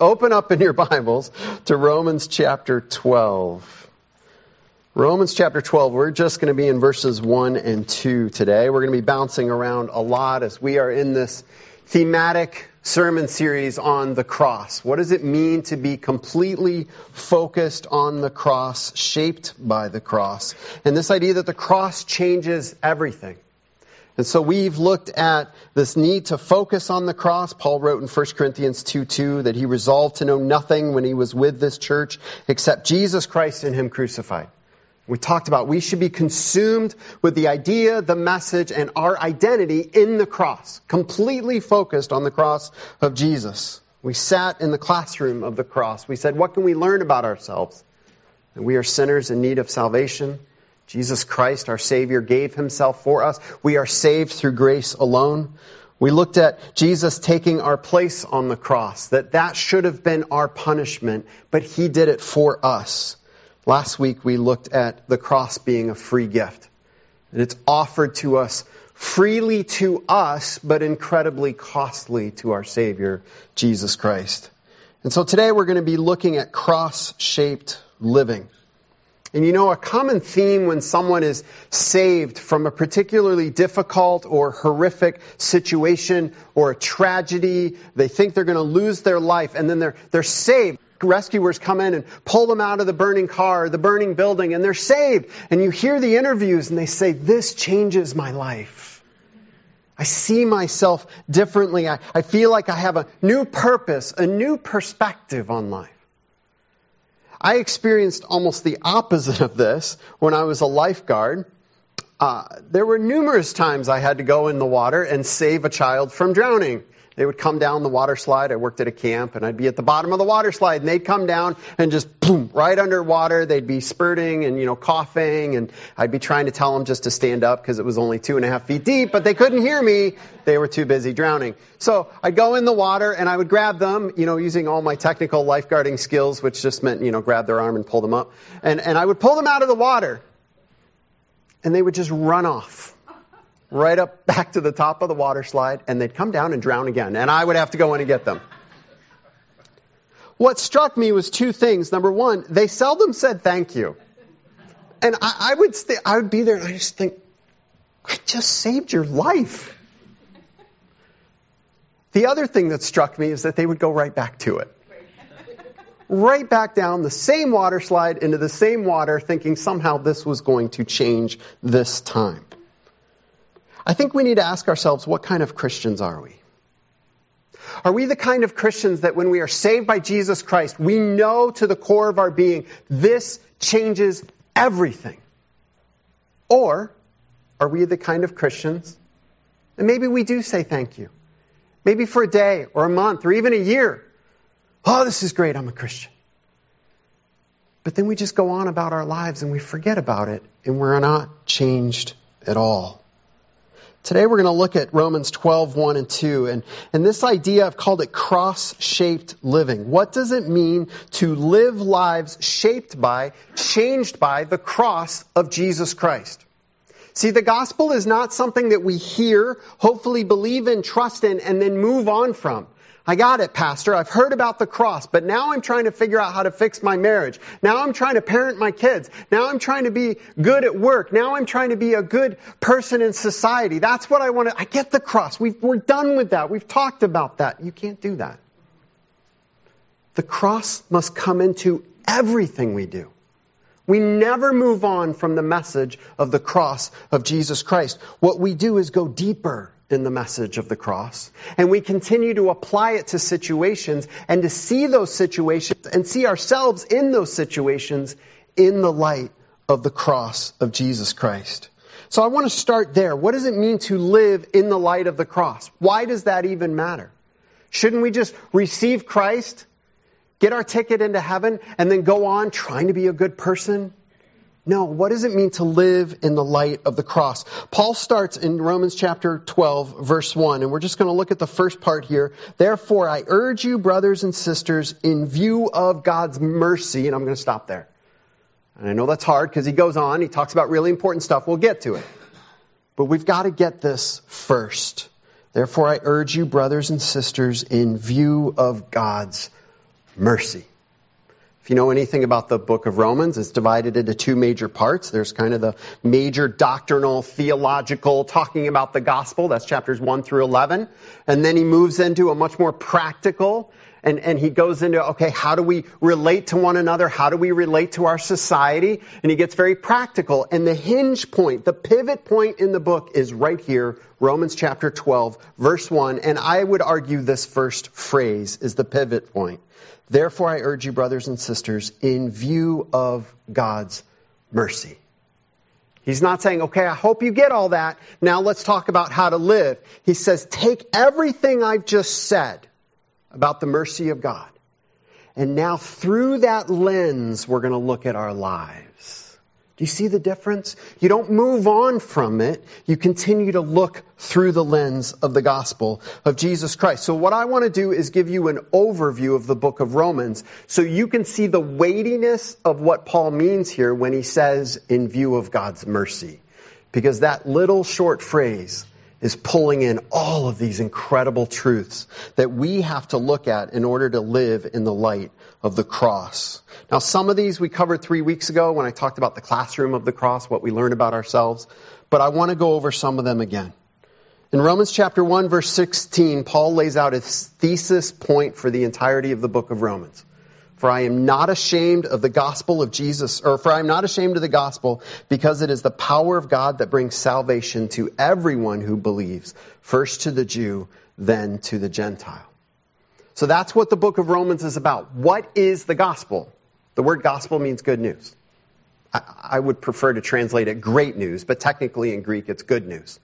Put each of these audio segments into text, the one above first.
open up in your Bibles to Romans chapter 12. Romans chapter 12, we're just going to be in verses 1 and 2 today. We're going to be bouncing around a lot as we are in this thematic sermon series on the cross. What does it mean to be completely focused on the cross, shaped by the cross? And this idea that the cross changes everything. And so we've looked at this need to focus on the cross. Paul wrote in 1 Corinthians 2 2 that he resolved to know nothing when he was with this church except Jesus Christ and him crucified. We talked about we should be consumed with the idea, the message, and our identity in the cross, completely focused on the cross of Jesus. We sat in the classroom of the cross. We said, What can we learn about ourselves? We are sinners in need of salvation. Jesus Christ, our Savior, gave himself for us. We are saved through grace alone. We looked at Jesus taking our place on the cross, that that should have been our punishment, but he did it for us. Last week we looked at the cross being a free gift. And it's offered to us freely to us, but incredibly costly to our Savior, Jesus Christ. And so today we're going to be looking at cross shaped living. And you know, a common theme when someone is saved from a particularly difficult or horrific situation or a tragedy, they think they're going to lose their life and then they're, they're saved. Rescuers come in and pull them out of the burning car, the burning building, and they're saved. And you hear the interviews and they say, this changes my life. I see myself differently. I, I feel like I have a new purpose, a new perspective on life. I experienced almost the opposite of this when I was a lifeguard. Uh, there were numerous times I had to go in the water and save a child from drowning. They would come down the water slide. I worked at a camp and I'd be at the bottom of the water slide and they'd come down and just boom, right underwater. They'd be spurting and, you know, coughing and I'd be trying to tell them just to stand up because it was only two and a half feet deep, but they couldn't hear me. They were too busy drowning. So I'd go in the water and I would grab them, you know, using all my technical lifeguarding skills, which just meant, you know, grab their arm and pull them up. And, and I would pull them out of the water and they would just run off right up back to the top of the water slide, and they'd come down and drown again, and I would have to go in and get them. What struck me was two things. Number one, they seldom said thank you. And I, I would st- I would be there and I just think, I just saved your life. The other thing that struck me is that they would go right back to it. Right back down the same water slide into the same water, thinking somehow this was going to change this time. I think we need to ask ourselves what kind of Christians are we? Are we the kind of Christians that when we are saved by Jesus Christ, we know to the core of our being, this changes everything? Or are we the kind of Christians, and maybe we do say thank you, maybe for a day or a month or even a year. Oh, this is great, I'm a Christian. But then we just go on about our lives and we forget about it and we're not changed at all. Today we're going to look at Romans 12, 1 and 2. And, and this idea, I've called it cross-shaped living. What does it mean to live lives shaped by, changed by the cross of Jesus Christ? See, the gospel is not something that we hear, hopefully believe in, trust in, and then move on from. I got it, Pastor. I've heard about the cross, but now I'm trying to figure out how to fix my marriage. Now I'm trying to parent my kids. Now I'm trying to be good at work. Now I'm trying to be a good person in society. That's what I want to, I get the cross. we are done with that. We've talked about that. You can't do that. The cross must come into everything we do. We never move on from the message of the cross of Jesus Christ. What we do is go deeper in the message of the cross. And we continue to apply it to situations and to see those situations and see ourselves in those situations in the light of the cross of Jesus Christ. So I want to start there. What does it mean to live in the light of the cross? Why does that even matter? Shouldn't we just receive Christ, get our ticket into heaven, and then go on trying to be a good person no, what does it mean to live in the light of the cross? Paul starts in Romans chapter 12, verse 1, and we're just going to look at the first part here. Therefore, I urge you, brothers and sisters, in view of God's mercy, and I'm going to stop there. And I know that's hard because he goes on, he talks about really important stuff. We'll get to it. But we've got to get this first. Therefore, I urge you, brothers and sisters, in view of God's mercy. If you know anything about the book of Romans, it's divided into two major parts. There's kind of the major doctrinal, theological, talking about the gospel. That's chapters 1 through 11. And then he moves into a much more practical, and, and he goes into, okay, how do we relate to one another? How do we relate to our society? And he gets very practical. And the hinge point, the pivot point in the book is right here, Romans chapter 12, verse 1. And I would argue this first phrase is the pivot point. Therefore, I urge you, brothers and sisters, in view of God's mercy. He's not saying, okay, I hope you get all that. Now let's talk about how to live. He says, take everything I've just said about the mercy of God. And now through that lens, we're going to look at our lives. Do you see the difference? You don't move on from it. You continue to look through the lens of the gospel of Jesus Christ. So what I want to do is give you an overview of the book of Romans so you can see the weightiness of what Paul means here when he says in view of God's mercy. Because that little short phrase is pulling in all of these incredible truths that we have to look at in order to live in the light of the cross. Now, some of these we covered three weeks ago when I talked about the classroom of the cross, what we learn about ourselves, but I want to go over some of them again. In Romans chapter 1 verse 16, Paul lays out his thesis point for the entirety of the book of Romans. For I am not ashamed of the gospel of Jesus, or for I am not ashamed of the gospel because it is the power of God that brings salvation to everyone who believes, first to the Jew, then to the Gentile. So that's what the book of Romans is about. What is the gospel? The word gospel means good news. I, I would prefer to translate it great news, but technically in Greek it's good news.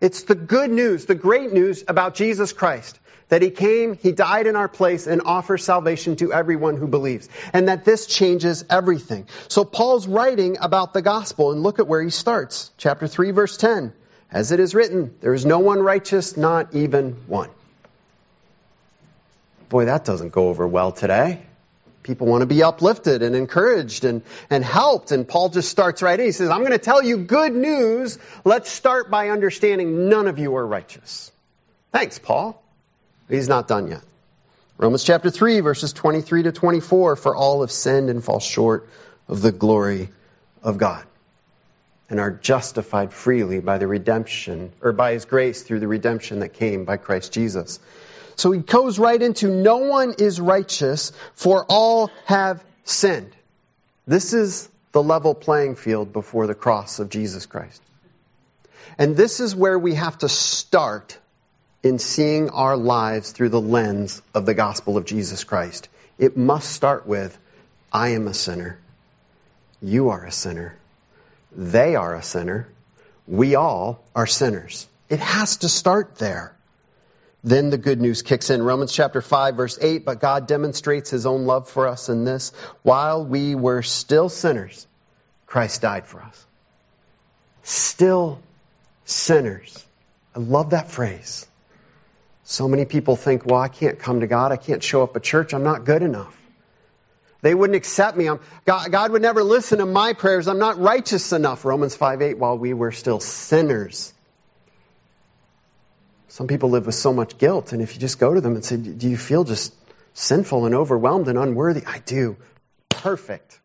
It's the good news, the great news about Jesus Christ. That he came, he died in our place and offers salvation to everyone who believes. And that this changes everything. So Paul's writing about the gospel and look at where he starts. Chapter 3 verse 10. As it is written, there is no one righteous, not even one. Boy, that doesn't go over well today. People want to be uplifted and encouraged and, and helped. And Paul just starts right in. He says, I'm going to tell you good news. Let's start by understanding none of you are righteous. Thanks, Paul. He's not done yet. Romans chapter 3, verses 23 to 24 For all have sinned and fall short of the glory of God and are justified freely by the redemption, or by his grace through the redemption that came by Christ Jesus. So he goes right into no one is righteous, for all have sinned. This is the level playing field before the cross of Jesus Christ. And this is where we have to start in seeing our lives through the lens of the gospel of Jesus Christ. It must start with, I am a sinner. You are a sinner. They are a sinner. We all are sinners. It has to start there. Then the good news kicks in. Romans chapter 5 verse 8, but God demonstrates his own love for us in this. While we were still sinners, Christ died for us. Still sinners. I love that phrase. So many people think, well, I can't come to God. I can't show up at church. I'm not good enough. They wouldn't accept me. God, God would never listen to my prayers. I'm not righteous enough. Romans 5 8, while we were still sinners, some people live with so much guilt, and if you just go to them and say, Do you feel just sinful and overwhelmed and unworthy? I do. Perfect.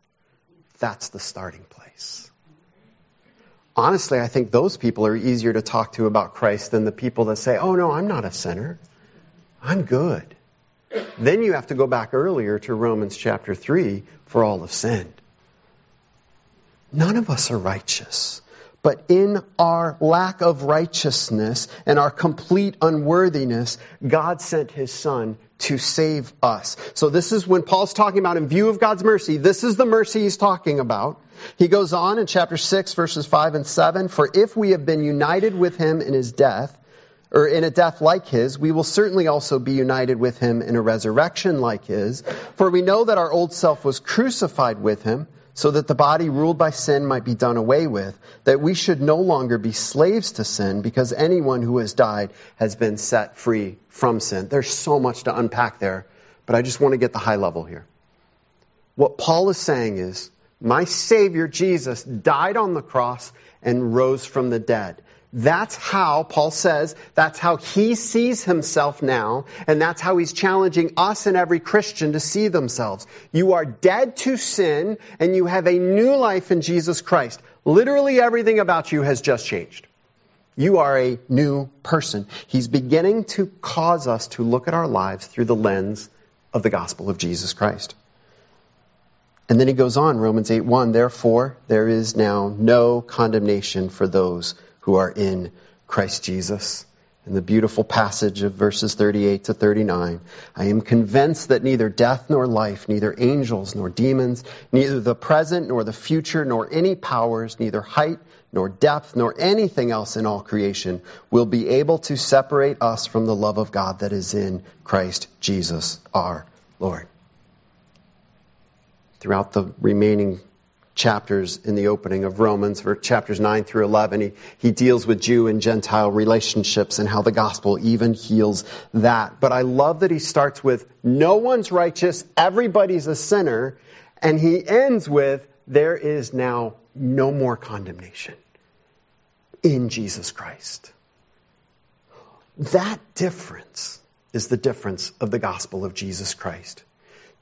That's the starting place. Honestly, I think those people are easier to talk to about Christ than the people that say, Oh, no, I'm not a sinner. I'm good. Then you have to go back earlier to Romans chapter 3 for all of sin. None of us are righteous. But in our lack of righteousness and our complete unworthiness, God sent his son to save us. So this is when Paul's talking about in view of God's mercy, this is the mercy he's talking about. He goes on in chapter 6 verses 5 and 7, for if we have been united with him in his death, or in a death like his, we will certainly also be united with him in a resurrection like his. For we know that our old self was crucified with him so that the body ruled by sin might be done away with, that we should no longer be slaves to sin, because anyone who has died has been set free from sin. There's so much to unpack there, but I just want to get the high level here. What Paul is saying is, my Savior Jesus died on the cross and rose from the dead. That's how, Paul says, that's how he sees himself now, and that's how he's challenging us and every Christian to see themselves. You are dead to sin, and you have a new life in Jesus Christ. Literally everything about you has just changed. You are a new person. He's beginning to cause us to look at our lives through the lens of the gospel of Jesus Christ. And then he goes on, Romans 8 1, therefore there is now no condemnation for those who are in Christ Jesus. In the beautiful passage of verses 38 to 39, I am convinced that neither death nor life, neither angels nor demons, neither the present nor the future, nor any powers, neither height nor depth, nor anything else in all creation will be able to separate us from the love of God that is in Christ Jesus our Lord. Throughout the remaining chapters in the opening of Romans, chapters 9 through 11. He, he deals with Jew and Gentile relationships and how the gospel even heals that. But I love that he starts with, no one's righteous, everybody's a sinner, and he ends with, there is now no more condemnation in Jesus Christ. That difference is the difference of the gospel of Jesus Christ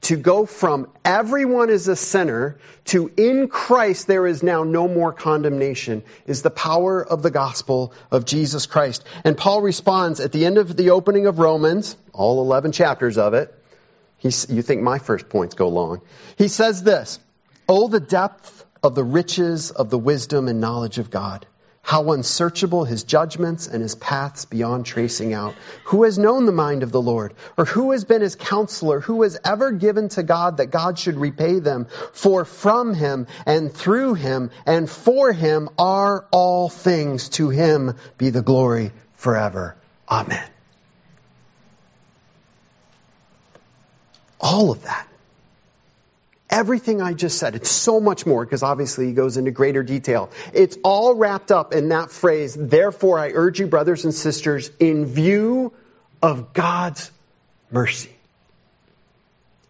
to go from everyone is a sinner to in Christ there is now no more condemnation is the power of the gospel of Jesus Christ. And Paul responds at the end of the opening of Romans, all 11 chapters of it. You think my first points go long. He says this, Oh, the depth of the riches of the wisdom and knowledge of God. How unsearchable his judgments and his paths beyond tracing out. Who has known the mind of the Lord? Or who has been his counselor? Who has ever given to God that God should repay them? For from him and through him and for him are all things. To him be the glory forever. Amen. All of that everything I just said. It's so much more because obviously he goes into greater detail. It's all wrapped up in that phrase, therefore I urge you, brothers and sisters, in view of God's mercy.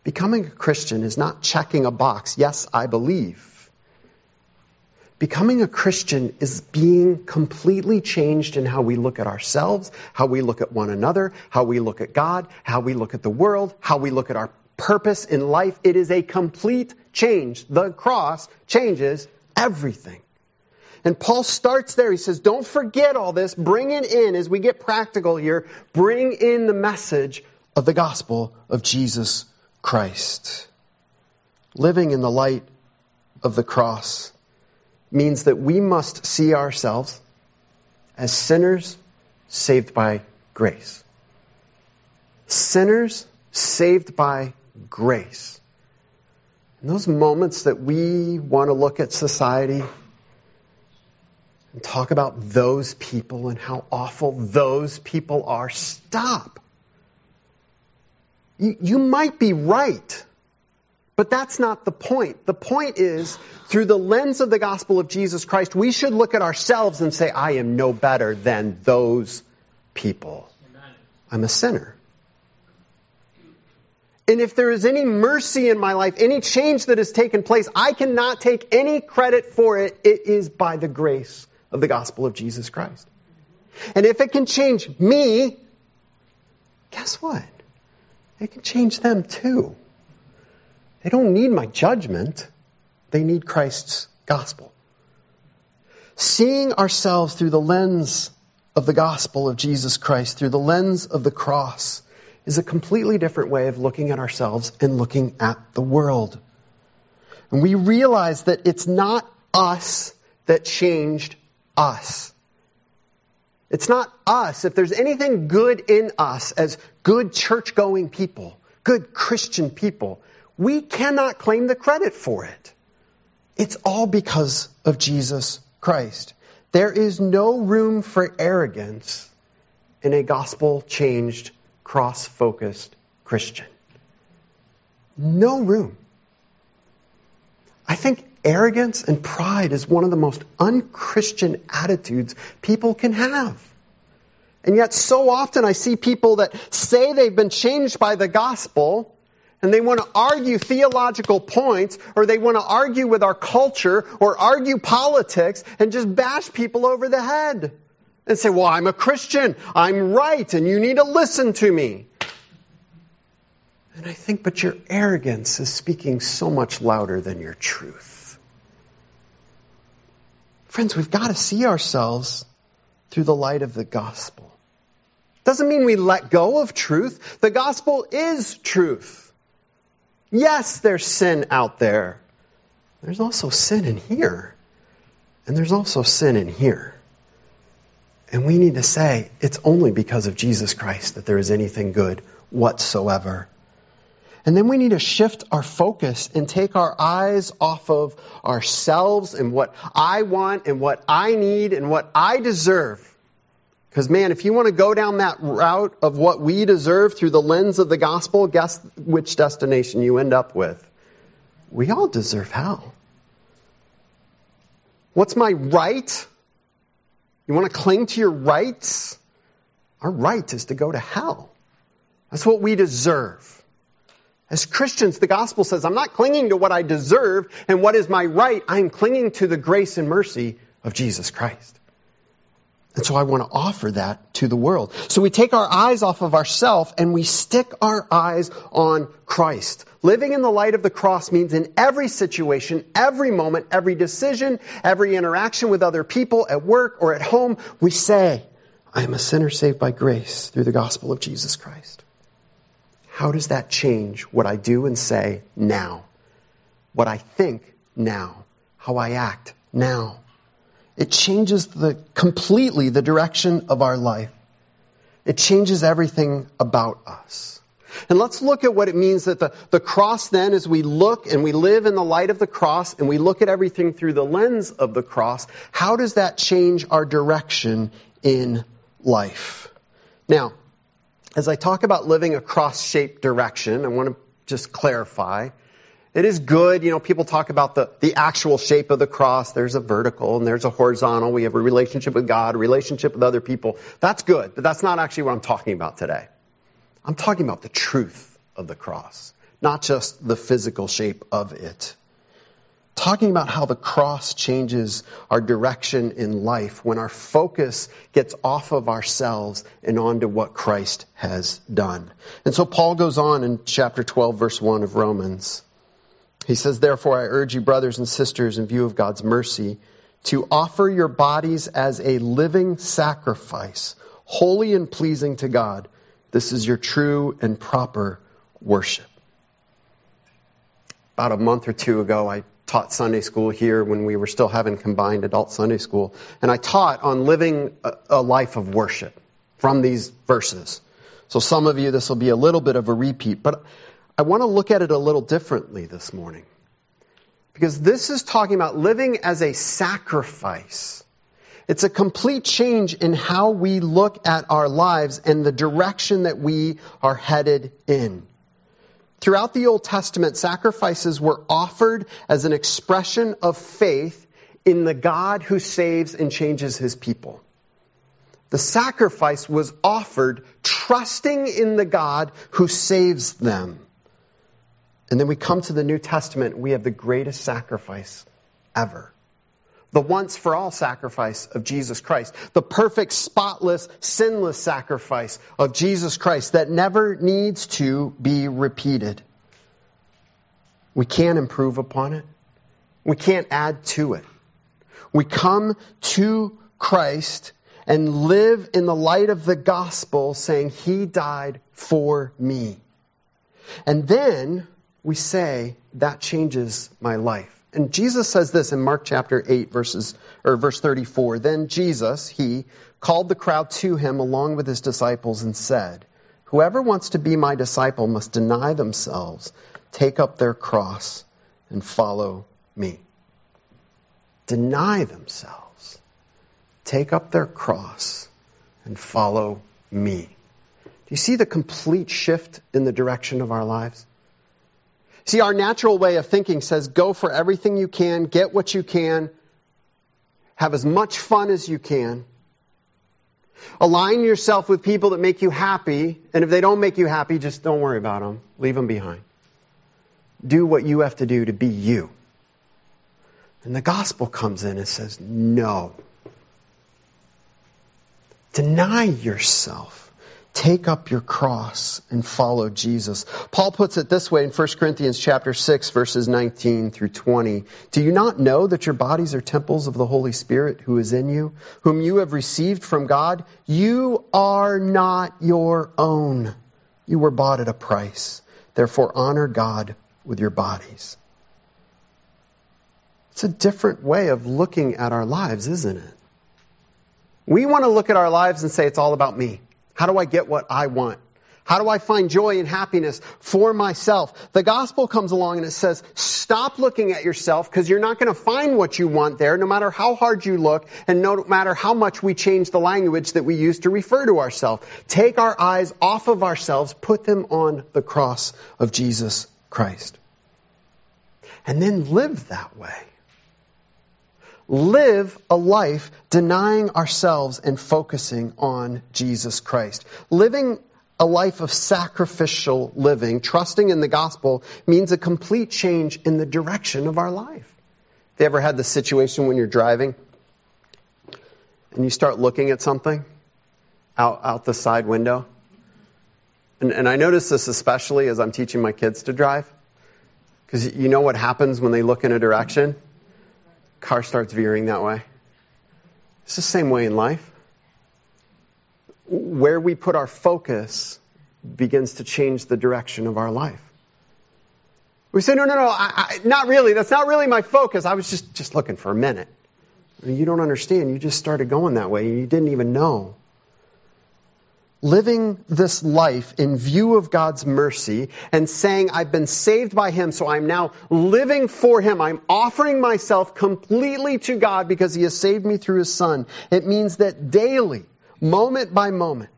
Becoming a Christian is not checking a box. Yes, I believe. Becoming a Christian is being completely changed in how we look at ourselves, how we look at one another, how we look at God, how we look at the world, how we look at our purpose in life. It is a complete change. The cross changes everything. And Paul starts there. He says, don't forget all this. Bring it in as we get practical here. Bring in the message of the gospel of Jesus Christ. Living in the light of the cross means that we must see ourselves as sinners saved by grace. Sinners saved by grace. In those moments that we want to look at society and talk about those people and how awful those people are, stop. You, you might be right, but that's not the point. The point is, through the lens of the gospel of Jesus Christ, we should look at ourselves and say, I am no better than those people. I'm a sinner. And if there is any mercy in my life, any change that has taken place, I cannot take any credit for it. It is by the grace of the gospel of Jesus Christ. And if it can change me, guess what? It can change them too. They don't need my judgment. They need Christ's gospel. Seeing ourselves through the lens of the gospel of Jesus Christ, through the lens of the cross, is a completely different way of looking at ourselves and looking at the world. And we realize that it's not us that changed us. It's not us. If there's anything good in us as good church going people, good Christian people, we cannot claim the credit for it. It's all because of Jesus Christ. There is no room for arrogance in a gospel changed cross focused Christian. No room. I think arrogance and pride is one of the most unchristian attitudes people can have. And yet, so often I see people that say they've been changed by the gospel and they want to argue theological points or they want to argue with our culture or argue politics and just bash people over the head. And say, well, I'm a Christian. I'm right and you need to listen to me. And I think, but your arrogance is speaking so much louder than your truth. Friends, we've got to see ourselves through the light of the gospel. Doesn't mean we let go of truth. The gospel is truth. Yes, there's sin out there. There's also sin in here. And there's also sin in here. And we need to say it's only because of Jesus Christ that there is anything good whatsoever. And then we need to shift our focus and take our eyes off of ourselves and what I want and what I need and what I deserve. Because man, if you want to go down that route of what we deserve through the lens of the gospel, guess which destination you end up with? We all deserve hell. What's my right? You want to cling to your rights? Our right is to go to hell. That's what we deserve. As Christians, the gospel says, I'm not clinging to what I deserve and what is my right. I'm clinging to the grace and mercy of Jesus Christ. And so I want to offer that to the world. So we take our eyes off of ourselves and we stick our eyes on Christ. Living in the light of the cross means in every situation, every moment, every decision, every interaction with other people at work or at home, we say, I am a sinner saved by grace through the gospel of Jesus Christ. How does that change what I do and say now? What I think now? How I act now? It changes the, completely the direction of our life. It changes everything about us. And let's look at what it means that the, the cross then, as we look and we live in the light of the cross and we look at everything through the lens of the cross, how does that change our direction in life? Now, as I talk about living a cross shaped direction, I want to just clarify. It is good, you know, people talk about the, the actual shape of the cross. There's a vertical and there's a horizontal. We have a relationship with God, a relationship with other people. That's good, but that's not actually what I'm talking about today. I'm talking about the truth of the cross, not just the physical shape of it talking about how the cross changes our direction in life when our focus gets off of ourselves and onto what Christ has done. And so Paul goes on in chapter 12 verse 1 of Romans. He says, Therefore I urge you, brothers and sisters, in view of God's mercy, to offer your bodies as a living sacrifice, holy and pleasing to God. This is your true and proper worship. About a month or two ago, I taught Sunday school here when we were still having combined adult Sunday school. And I taught on living a, life of worship from these verses. So some of you, this will be a little bit of a repeat, but I want to look at it a little differently this morning. Because this is talking about living as a sacrifice. It's a complete change in how we look at our lives and the direction that we are headed in. Throughout the Old Testament, sacrifices were offered as an expression of faith in the God who saves and changes his people. The sacrifice was offered trusting in the God who saves them. And then we come to the New Testament, we have the greatest sacrifice ever the once for all sacrifice of Jesus Christ, the perfect, spotless, sinless sacrifice of Jesus Christ that never needs to be repeated. We can't improve upon it. We can't add to it. We come to Christ and live in the light of the gospel saying, He died for me. And then we say, that changes my life. And Jesus says this in Mark chapter 8 verses or verse 34. Then Jesus, he called the crowd to him along with his disciples and said, Whoever wants to be my disciple must deny themselves, take up their cross and follow me. Deny themselves, take up their cross and follow me. Do you see the complete shift in the direction of our lives? See, our natural way of thinking says go for everything you can, get what you can, have as much fun as you can. Align yourself with people that make you happy, and if they don't make you happy, just don't worry about them. Leave them behind. Do what you have to do to be you. And the gospel comes in and says, no. Deny yourself. Take up your cross and follow Jesus. Paul puts it this way in 1 Corinthians chapter 6 verses 19 through 20. Do you not know that your bodies are temples of the Holy Spirit who is in you, whom you have received from God? You are not your own. You were bought at a price. Therefore honor God with your bodies. It's a different way of looking at our lives, isn't it? We want to look at our lives and say it's all about me. How do I get what I want? How do I find joy and happiness for myself? The gospel comes along and it says, stop looking at yourself because you're not going to find what you want there no matter how hard you look and no matter how much we change the language that we use to refer to ourselves. Take our eyes off of ourselves, put them on the cross of Jesus Christ. And then live that way live a life denying ourselves and focusing on Jesus Christ. Living a life of sacrificial living, trusting in the gospel, means a complete change in the direction of our life. Have you ever had the situation when you're driving and you start looking at something out, out the side window? And, and I notice this especially as I'm teaching my kids to drive. Because you know what happens when they look in a direction? Car starts veering that way. It's the same way in life. Where we put our focus begins to change the direction of our life. We say, no, no, no, I, I, not really. That's not really my focus. I was just, just looking for a minute. You don't understand. You just started going that way. You didn't even know living this life in view of God's mercy and saying, I've been saved by Him, so I'm now living for Him. I'm offering myself completely to God because He has saved me through His Son. It means that daily, moment by moment,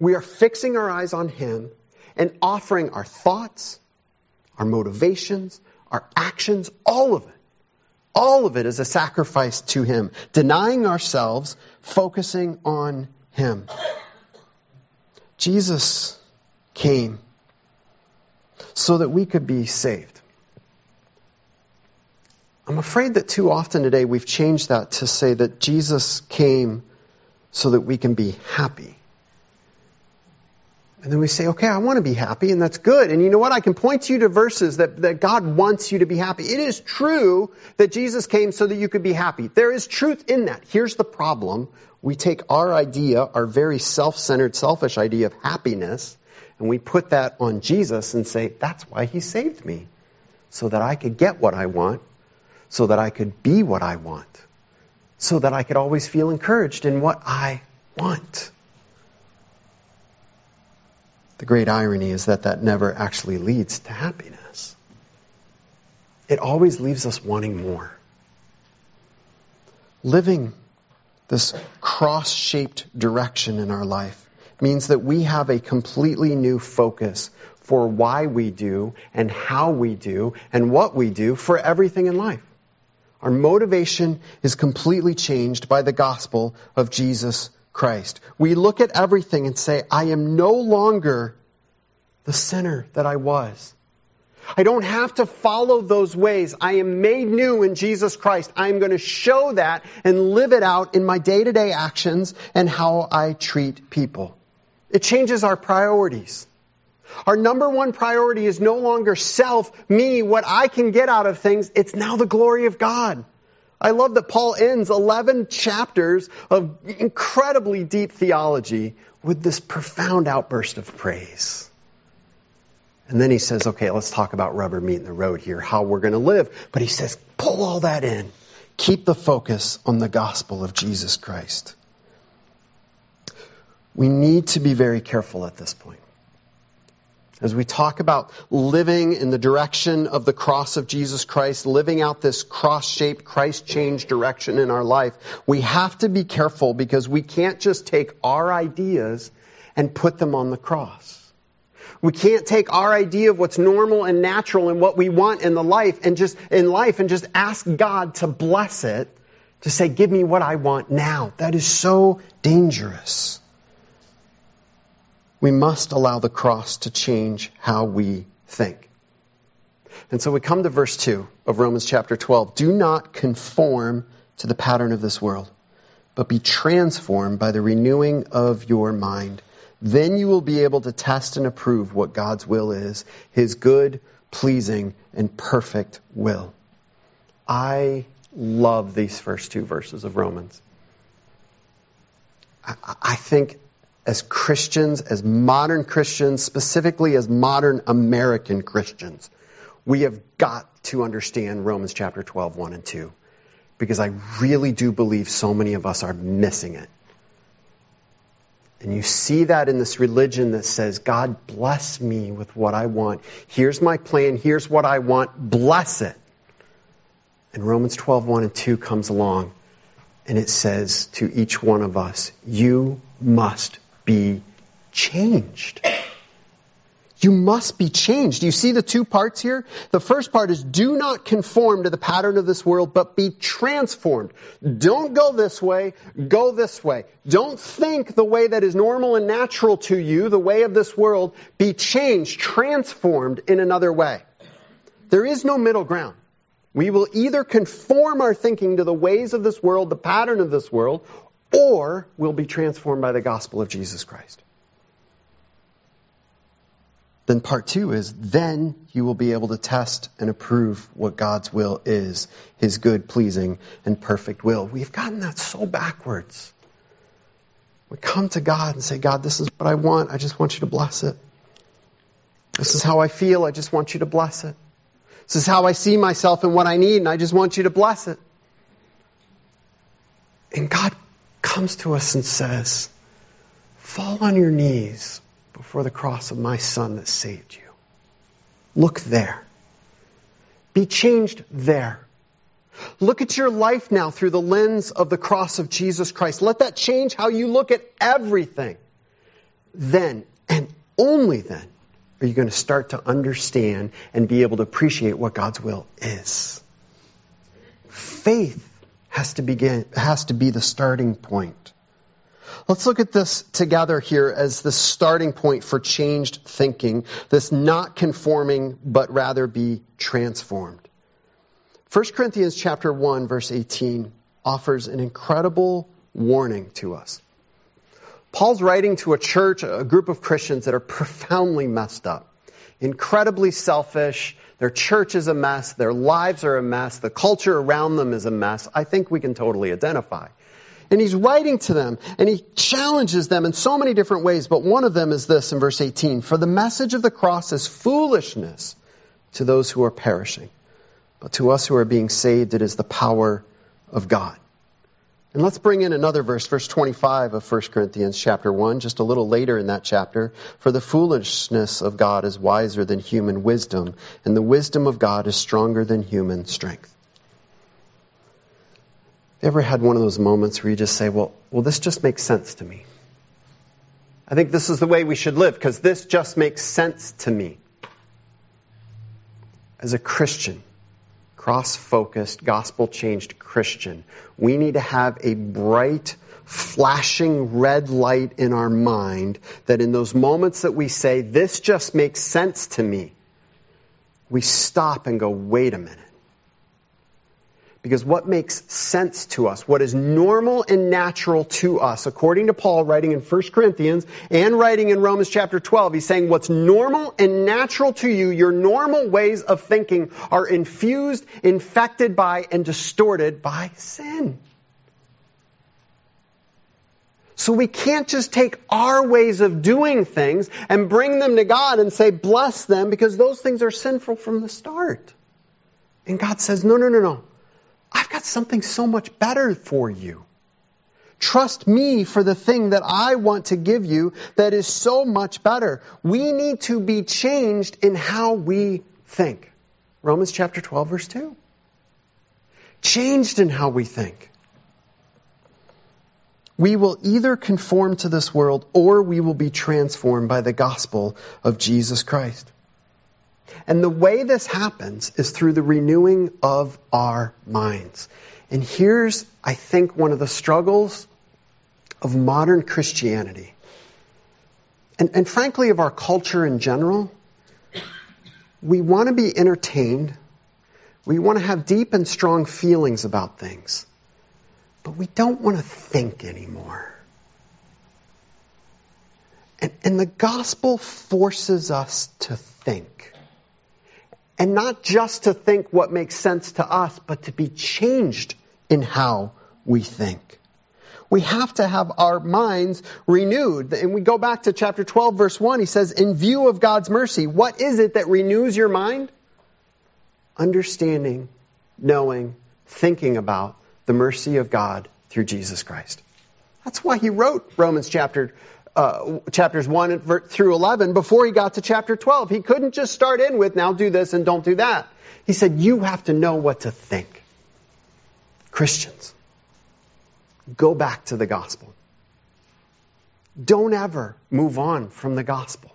we are fixing our eyes on Him and offering our thoughts, our motivations, our actions, all of it. All of it is a sacrifice to Him, denying ourselves, focusing on Him. Jesus came so that we could be saved. I'm afraid that too often today we've changed that to say that Jesus came so that we can be happy. And then we say, okay, I want to be happy, and that's good. And you know what? I can point to you to verses that, that God wants you to be happy. It is true that Jesus came so that you could be happy. There is truth in that. Here's the problem. We take our idea, our very self-centered, selfish idea of happiness, and we put that on Jesus and say, that's why he saved me. So that I could get what I want, so that I could be what I want, so that I could always feel encouraged in what I want. The great irony is that that never actually leads to happiness. It always leaves us wanting more. Living this cross shaped direction in our life means that we have a completely new focus for why we do and how we do and what we do for everything in life. Our motivation is completely changed by the gospel of Jesus Christ. We look at everything and say, I am no longer the sinner that I was. I don't have to follow those ways. I am made new in Jesus Christ. I am going to show that and live it out in my day to day actions and how I treat people. It changes our priorities. Our number one priority is no longer self, me, what I can get out of things. It's now the glory of God. I love that Paul ends 11 chapters of incredibly deep theology with this profound outburst of praise. And then he says, okay, let's talk about rubber meeting the road here, how we're going to live. But he says, pull all that in. Keep the focus on the gospel of Jesus Christ. We need to be very careful at this point. As we talk about living in the direction of the cross of Jesus Christ, living out this cross shaped, Christ changed direction in our life, we have to be careful because we can't just take our ideas and put them on the cross. We can't take our idea of what's normal and natural and what we want in the life and just in life and just ask God to bless it to say, give me what I want now. That is so dangerous. We must allow the cross to change how we think. And so we come to verse 2 of Romans chapter 12. Do not conform to the pattern of this world, but be transformed by the renewing of your mind. Then you will be able to test and approve what God's will is, his good, pleasing, and perfect will. I love these first two verses of Romans. I think as Christians, as modern Christians, specifically as modern American Christians, we have got to understand Romans chapter 12, 1 and 2. Because I really do believe so many of us are missing it. And you see that in this religion that says, God bless me with what I want. Here's my plan. Here's what I want. Bless it. And Romans 12, 1 and 2 comes along and it says to each one of us, you must be changed. You must be changed. You see the two parts here? The first part is do not conform to the pattern of this world, but be transformed. Don't go this way, go this way. Don't think the way that is normal and natural to you, the way of this world. Be changed, transformed in another way. There is no middle ground. We will either conform our thinking to the ways of this world, the pattern of this world, or we'll be transformed by the gospel of Jesus Christ. Then part two is then you will be able to test and approve what God's will is, his good, pleasing, and perfect will. We've gotten that so backwards. We come to God and say, God, this is what I want. I just want you to bless it. This is how I feel. I just want you to bless it. This is how I see myself and what I need, and I just want you to bless it. And God comes to us and says, Fall on your knees before the cross of my Son that saved you. Look there. Be changed there. Look at your life now through the lens of the cross of Jesus Christ. Let that change how you look at everything. Then, and only then, are you going to start to understand and be able to appreciate what God's will is. Faith has to begin, has to be the starting point. Let's look at this together here as the starting point for changed thinking, this not conforming, but rather be transformed. 1 Corinthians chapter 1 verse 18 offers an incredible warning to us. Paul's writing to a church, a group of Christians that are profoundly messed up, incredibly selfish. Their church is a mess. Their lives are a mess. The culture around them is a mess. I think we can totally identify. And he's writing to them and he challenges them in so many different ways, but one of them is this in verse 18. For the message of the cross is foolishness to those who are perishing, but to us who are being saved, it is the power of God. And let's bring in another verse, verse 25 of 1 Corinthians chapter 1, just a little later in that chapter. For the foolishness of God is wiser than human wisdom, and the wisdom of God is stronger than human strength. You ever had one of those moments where you just say, well, well, this just makes sense to me. I think this is the way we should live because this just makes sense to me. As a Christian, cross focused, gospel changed Christian, we need to have a bright, flashing red light in our mind that in those moments that we say, this just makes sense to me, we stop and go, wait a minute. Because what makes sense to us, what is normal and natural to us, according to Paul writing in 1 Corinthians and writing in Romans chapter 12, he's saying what's normal and natural to you, your normal ways of thinking are infused, infected by, and distorted by sin. So we can't just take our ways of doing things and bring them to God and say, bless them, because those things are sinful from the start. And God says, no, no, no, no. I've got something so much better for you. Trust me for the thing that I want to give you that is so much better. We need to be changed in how we think. Romans chapter 12 verse 2. Changed in how we think. We will either conform to this world or we will be transformed by the gospel of Jesus Christ. And the way this happens is through the renewing of our minds. And here's, I think, one of the struggles of modern Christianity. And, and frankly, of our culture in general. We want to be entertained. We want to have deep and strong feelings about things. but we don't want to think anymore. And, and the gospel forces us to think. And not just to think what makes sense to us, but to be changed in how we think. We have to have our minds renewed. And we go back to chapter 12, verse 1. He says, In view of God's mercy, what is it that renews your mind? Understanding, knowing, thinking about the mercy of God through Jesus Christ. That's why he wrote Romans chapter uh, chapters 1 through 11 before he got to chapter 12. He couldn't just start in with, now do this and don't do that. He said, you have to know what to think. Christians, go back to the gospel. Don't ever move on from the gospel.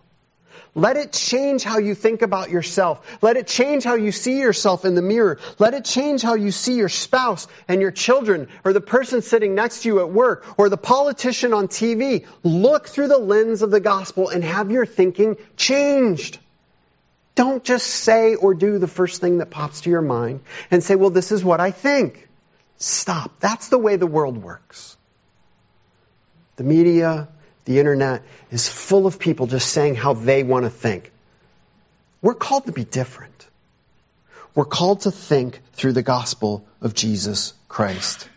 Let it change how you think about yourself. Let it change how you see yourself in the mirror. Let it change how you see your spouse and your children or the person sitting next to you at work or the politician on TV. Look through the lens of the gospel and have your thinking changed. Don't just say or do the first thing that pops to your mind and say, well, this is what I think. Stop. That's the way the world works. The media, the internet is full of people just saying how they want to think. We're called to be different. We're called to think through the gospel of Jesus Christ.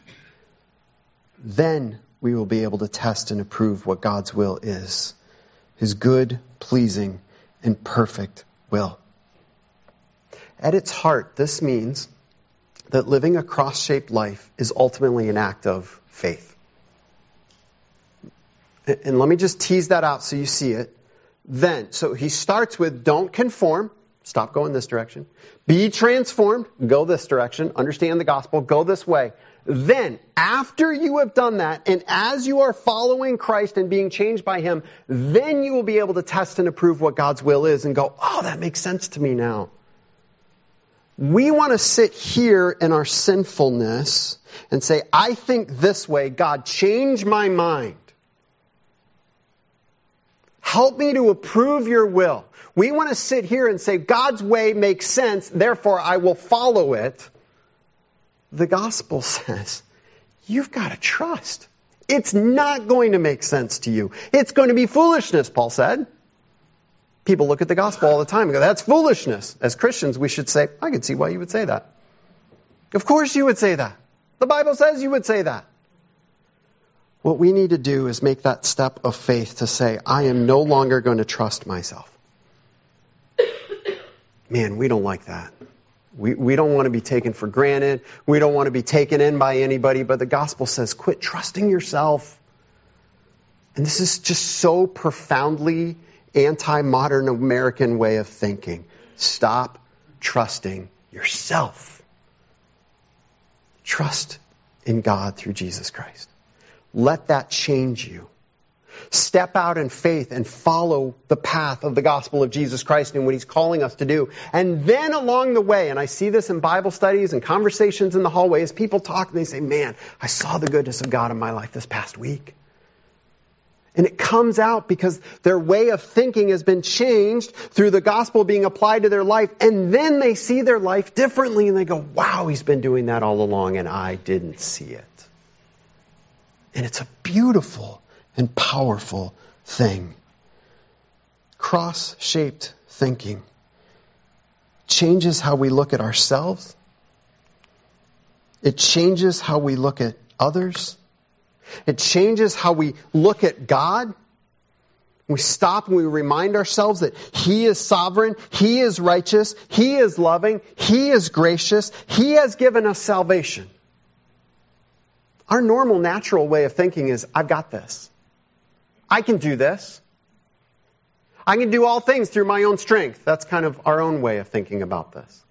Then we will be able to test and approve what God's will is His good, pleasing, and perfect will. At its heart, this means that living a cross shaped life is ultimately an act of faith. And let me just tease that out so you see it. Then, so he starts with don't conform, stop going this direction. Be transformed, go this direction. Understand the gospel, go this way. Then, after you have done that, and as you are following Christ and being changed by Him, then you will be able to test and approve what God's will is and go, oh, that makes sense to me now. We want to sit here in our sinfulness and say, I think this way, God, change my mind. Help me to approve your will. We want to sit here and say, God's way makes sense, therefore I will follow it. The gospel says, you've got to trust. It's not going to make sense to you. It's going to be foolishness, Paul said. People look at the gospel all the time and go, that's foolishness. As Christians, we should say, I can see why you would say that. Of course you would say that. The Bible says you would say that. What we need to do is make that step of faith to say, I am no longer going to trust myself. Man, we don't like that. We, we don't want to be taken for granted. We don't want to be taken in by anybody, but the gospel says quit trusting yourself. And this is just so profoundly anti modern American way of thinking. Stop trusting yourself. Trust in God through Jesus Christ. Let that change you. Step out in faith and follow the path of the gospel of Jesus Christ and what he's calling us to do. And then along the way, and I see this in Bible studies and conversations in the hallways, people talk and they say, man, I saw the goodness of God in my life this past week. And it comes out because their way of thinking has been changed through the gospel being applied to their life. And then they see their life differently and they go, wow, he's been doing that all along and I didn't see it. And it's a beautiful and powerful thing. Cross shaped thinking changes how we look at ourselves, it changes how we look at others, it changes how we look at God. We stop and we remind ourselves that He is sovereign, He is righteous, He is loving, He is gracious, He has given us salvation. Our normal, natural way of thinking is, I've got this. I can do this. I can do all things through my own strength. That's kind of our own way of thinking about this.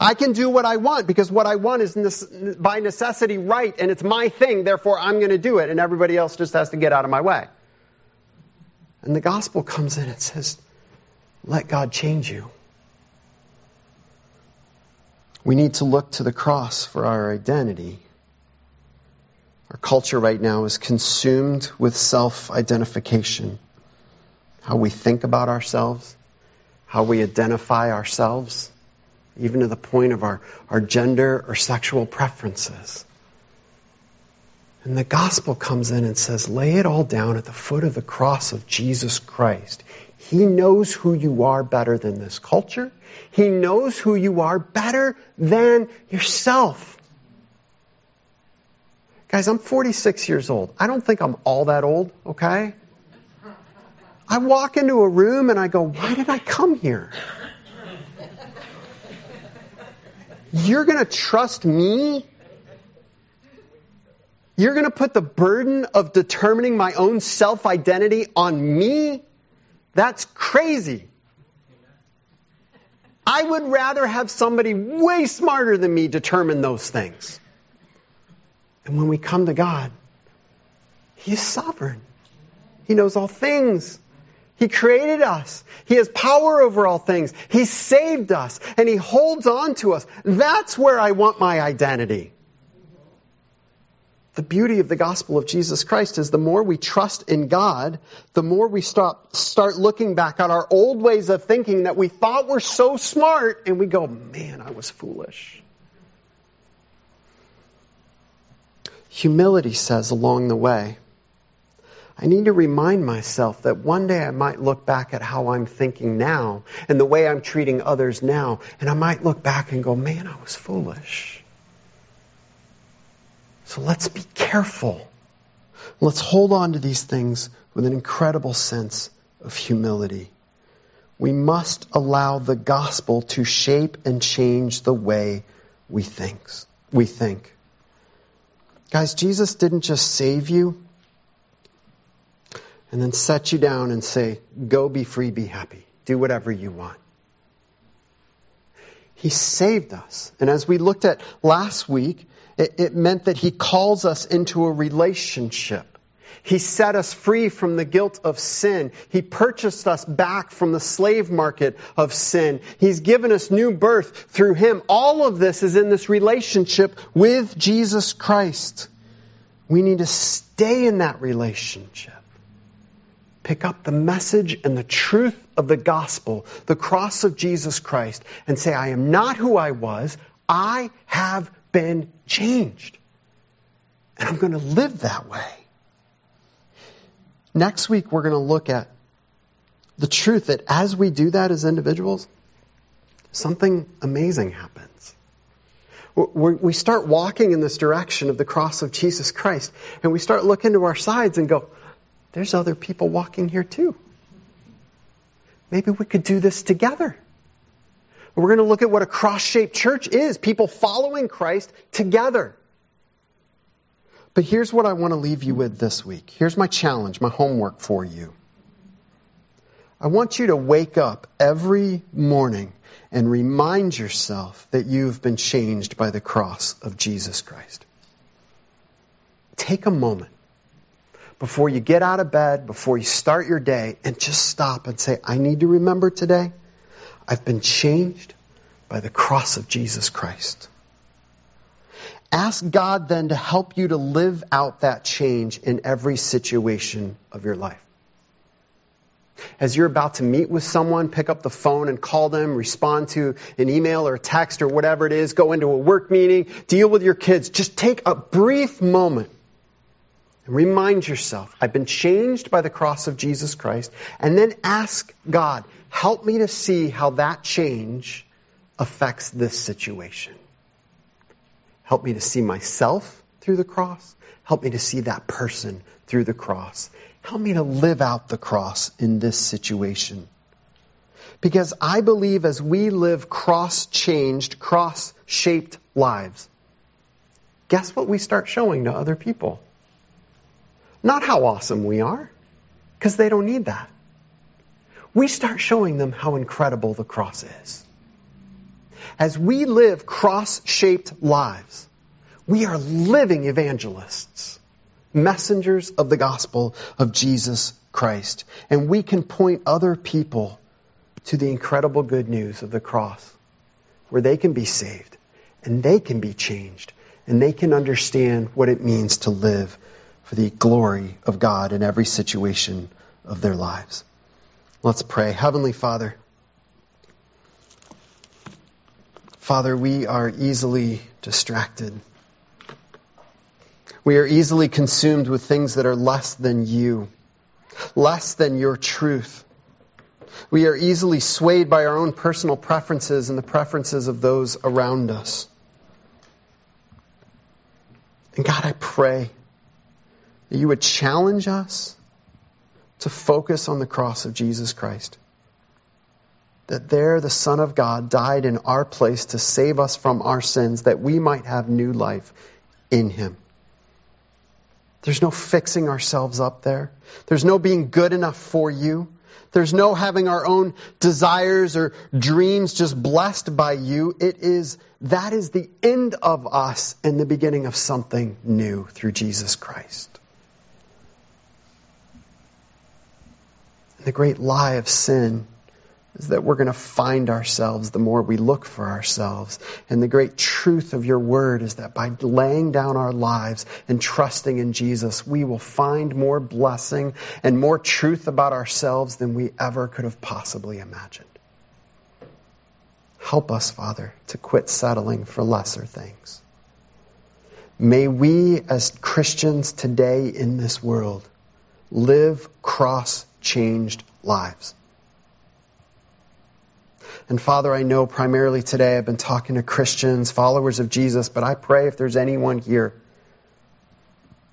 I can do what I want because what I want is by necessity right and it's my thing, therefore I'm going to do it and everybody else just has to get out of my way. And the gospel comes in and says, let God change you. We need to look to the cross for our identity. Our culture right now is consumed with self identification. How we think about ourselves, how we identify ourselves, even to the point of our, our gender or sexual preferences. And the gospel comes in and says, lay it all down at the foot of the cross of Jesus Christ. He knows who you are better than this culture. He knows who you are better than yourself. Guys, I'm 46 years old. I don't think I'm all that old, okay? I walk into a room and I go, why did I come here? You're going to trust me? You're going to put the burden of determining my own self identity on me? That's crazy. I would rather have somebody way smarter than me determine those things. And when we come to God, He is sovereign. He knows all things. He created us. He has power over all things. He saved us and He holds on to us. That's where I want my identity. The beauty of the gospel of Jesus Christ is the more we trust in God, the more we start, start looking back at our old ways of thinking that we thought were so smart and we go, man, I was foolish. Humility says along the way, I need to remind myself that one day I might look back at how I'm thinking now and the way I'm treating others now, and I might look back and go, man, I was foolish. So let's be careful. Let's hold on to these things with an incredible sense of humility. We must allow the gospel to shape and change the way we think. We think. Guys, Jesus didn't just save you and then set you down and say, go be free, be happy. Do whatever you want. He saved us. And as we looked at last week, it, it, meant that He calls us into a relationship. He set us free from the guilt of sin. He purchased us back from the slave market of sin. He's given us new birth through Him. All of this is in this relationship with Jesus Christ. We need to stay in that relationship pick up the message and the truth of the gospel, the cross of Jesus Christ, and say, I am not who I was. I have been changed. And I'm going to live that way. Next week, we're going to look at the truth that as we do that as individuals, something amazing happens. We start walking in this direction of the cross of Jesus Christ, and we start looking to our sides and go, there's other people walking here too. Maybe we could do this together. We're going to look at what a cross shaped church is people following Christ together. But here's what I want to leave you with this week. Here's my challenge, my homework for you. I want you to wake up every morning and remind yourself that you've been changed by the cross of Jesus Christ. Take a moment before you get out of bed, before you start your day, and just stop and say, I need to remember today, I've been changed by the cross of Jesus Christ. Ask God then to help you to live out that change in every situation of your life. As you're about to meet with someone, pick up the phone and call them, respond to an email or a text or whatever it is, go into a work meeting, deal with your kids. Just take a brief moment and Remind yourself, I've been changed by the cross of Jesus Christ. And then ask God, help me to see how that change affects this situation. Help me to see myself through the cross. Help me to see that person through the cross. Help me to live out the cross in this situation. Because I believe as we live cross changed, cross shaped lives, guess what we start showing to other people? Not how awesome we are, because they don't need that. We start showing them how incredible the cross is. As we live cross shaped lives, we are living evangelists, messengers of the gospel of Jesus Christ. And we can point other people to the incredible good news of the cross, where they can be saved and they can be changed and they can understand what it means to live for the glory of God in every situation of their lives. Let's pray. Heavenly Father, Father, we are easily distracted. We are easily consumed with things that are less than you, less than your truth. We are easily swayed by our own personal preferences and the preferences of those around us. And God, I pray that you would challenge us to focus on the cross of Jesus Christ. That there the Son of God died in our place to save us from our sins, that we might have new life in Him. There's no fixing ourselves up there. There's no being good enough for you. There's no having our own desires or dreams just blessed by you. It is, that is the end of us and the beginning of something new through Jesus Christ. And the great lie of sin is that we're going to find ourselves the more we look for ourselves. And the great truth of your word is that by laying down our lives and trusting in Jesus, we will find more blessing and more truth about ourselves than we ever could have possibly imagined. Help us, Father, to quit settling for lesser things. May we, as Christians today in this world, live cross changed lives and Father, I know primarily today I've been talking to Christians, followers of Jesus, but I pray if there's anyone here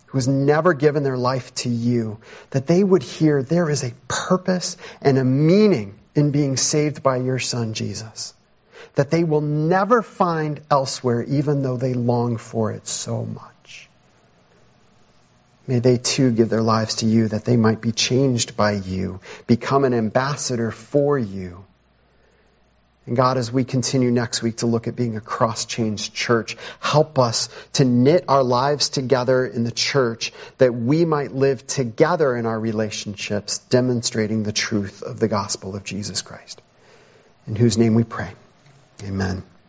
who's never given their life to you, that they would hear there is a purpose and a meaning in being saved by your Son, Jesus, that they will never find elsewhere, even though they long for it so much. May they too give their lives to you that they might be changed by you, become an ambassador for you and God, as we continue next week to look at being a cross changed church, help us to knit our lives together in the church that we might live together in our relationships, demonstrating the truth of the gospel of Jesus Christ. In whose name we pray. Amen.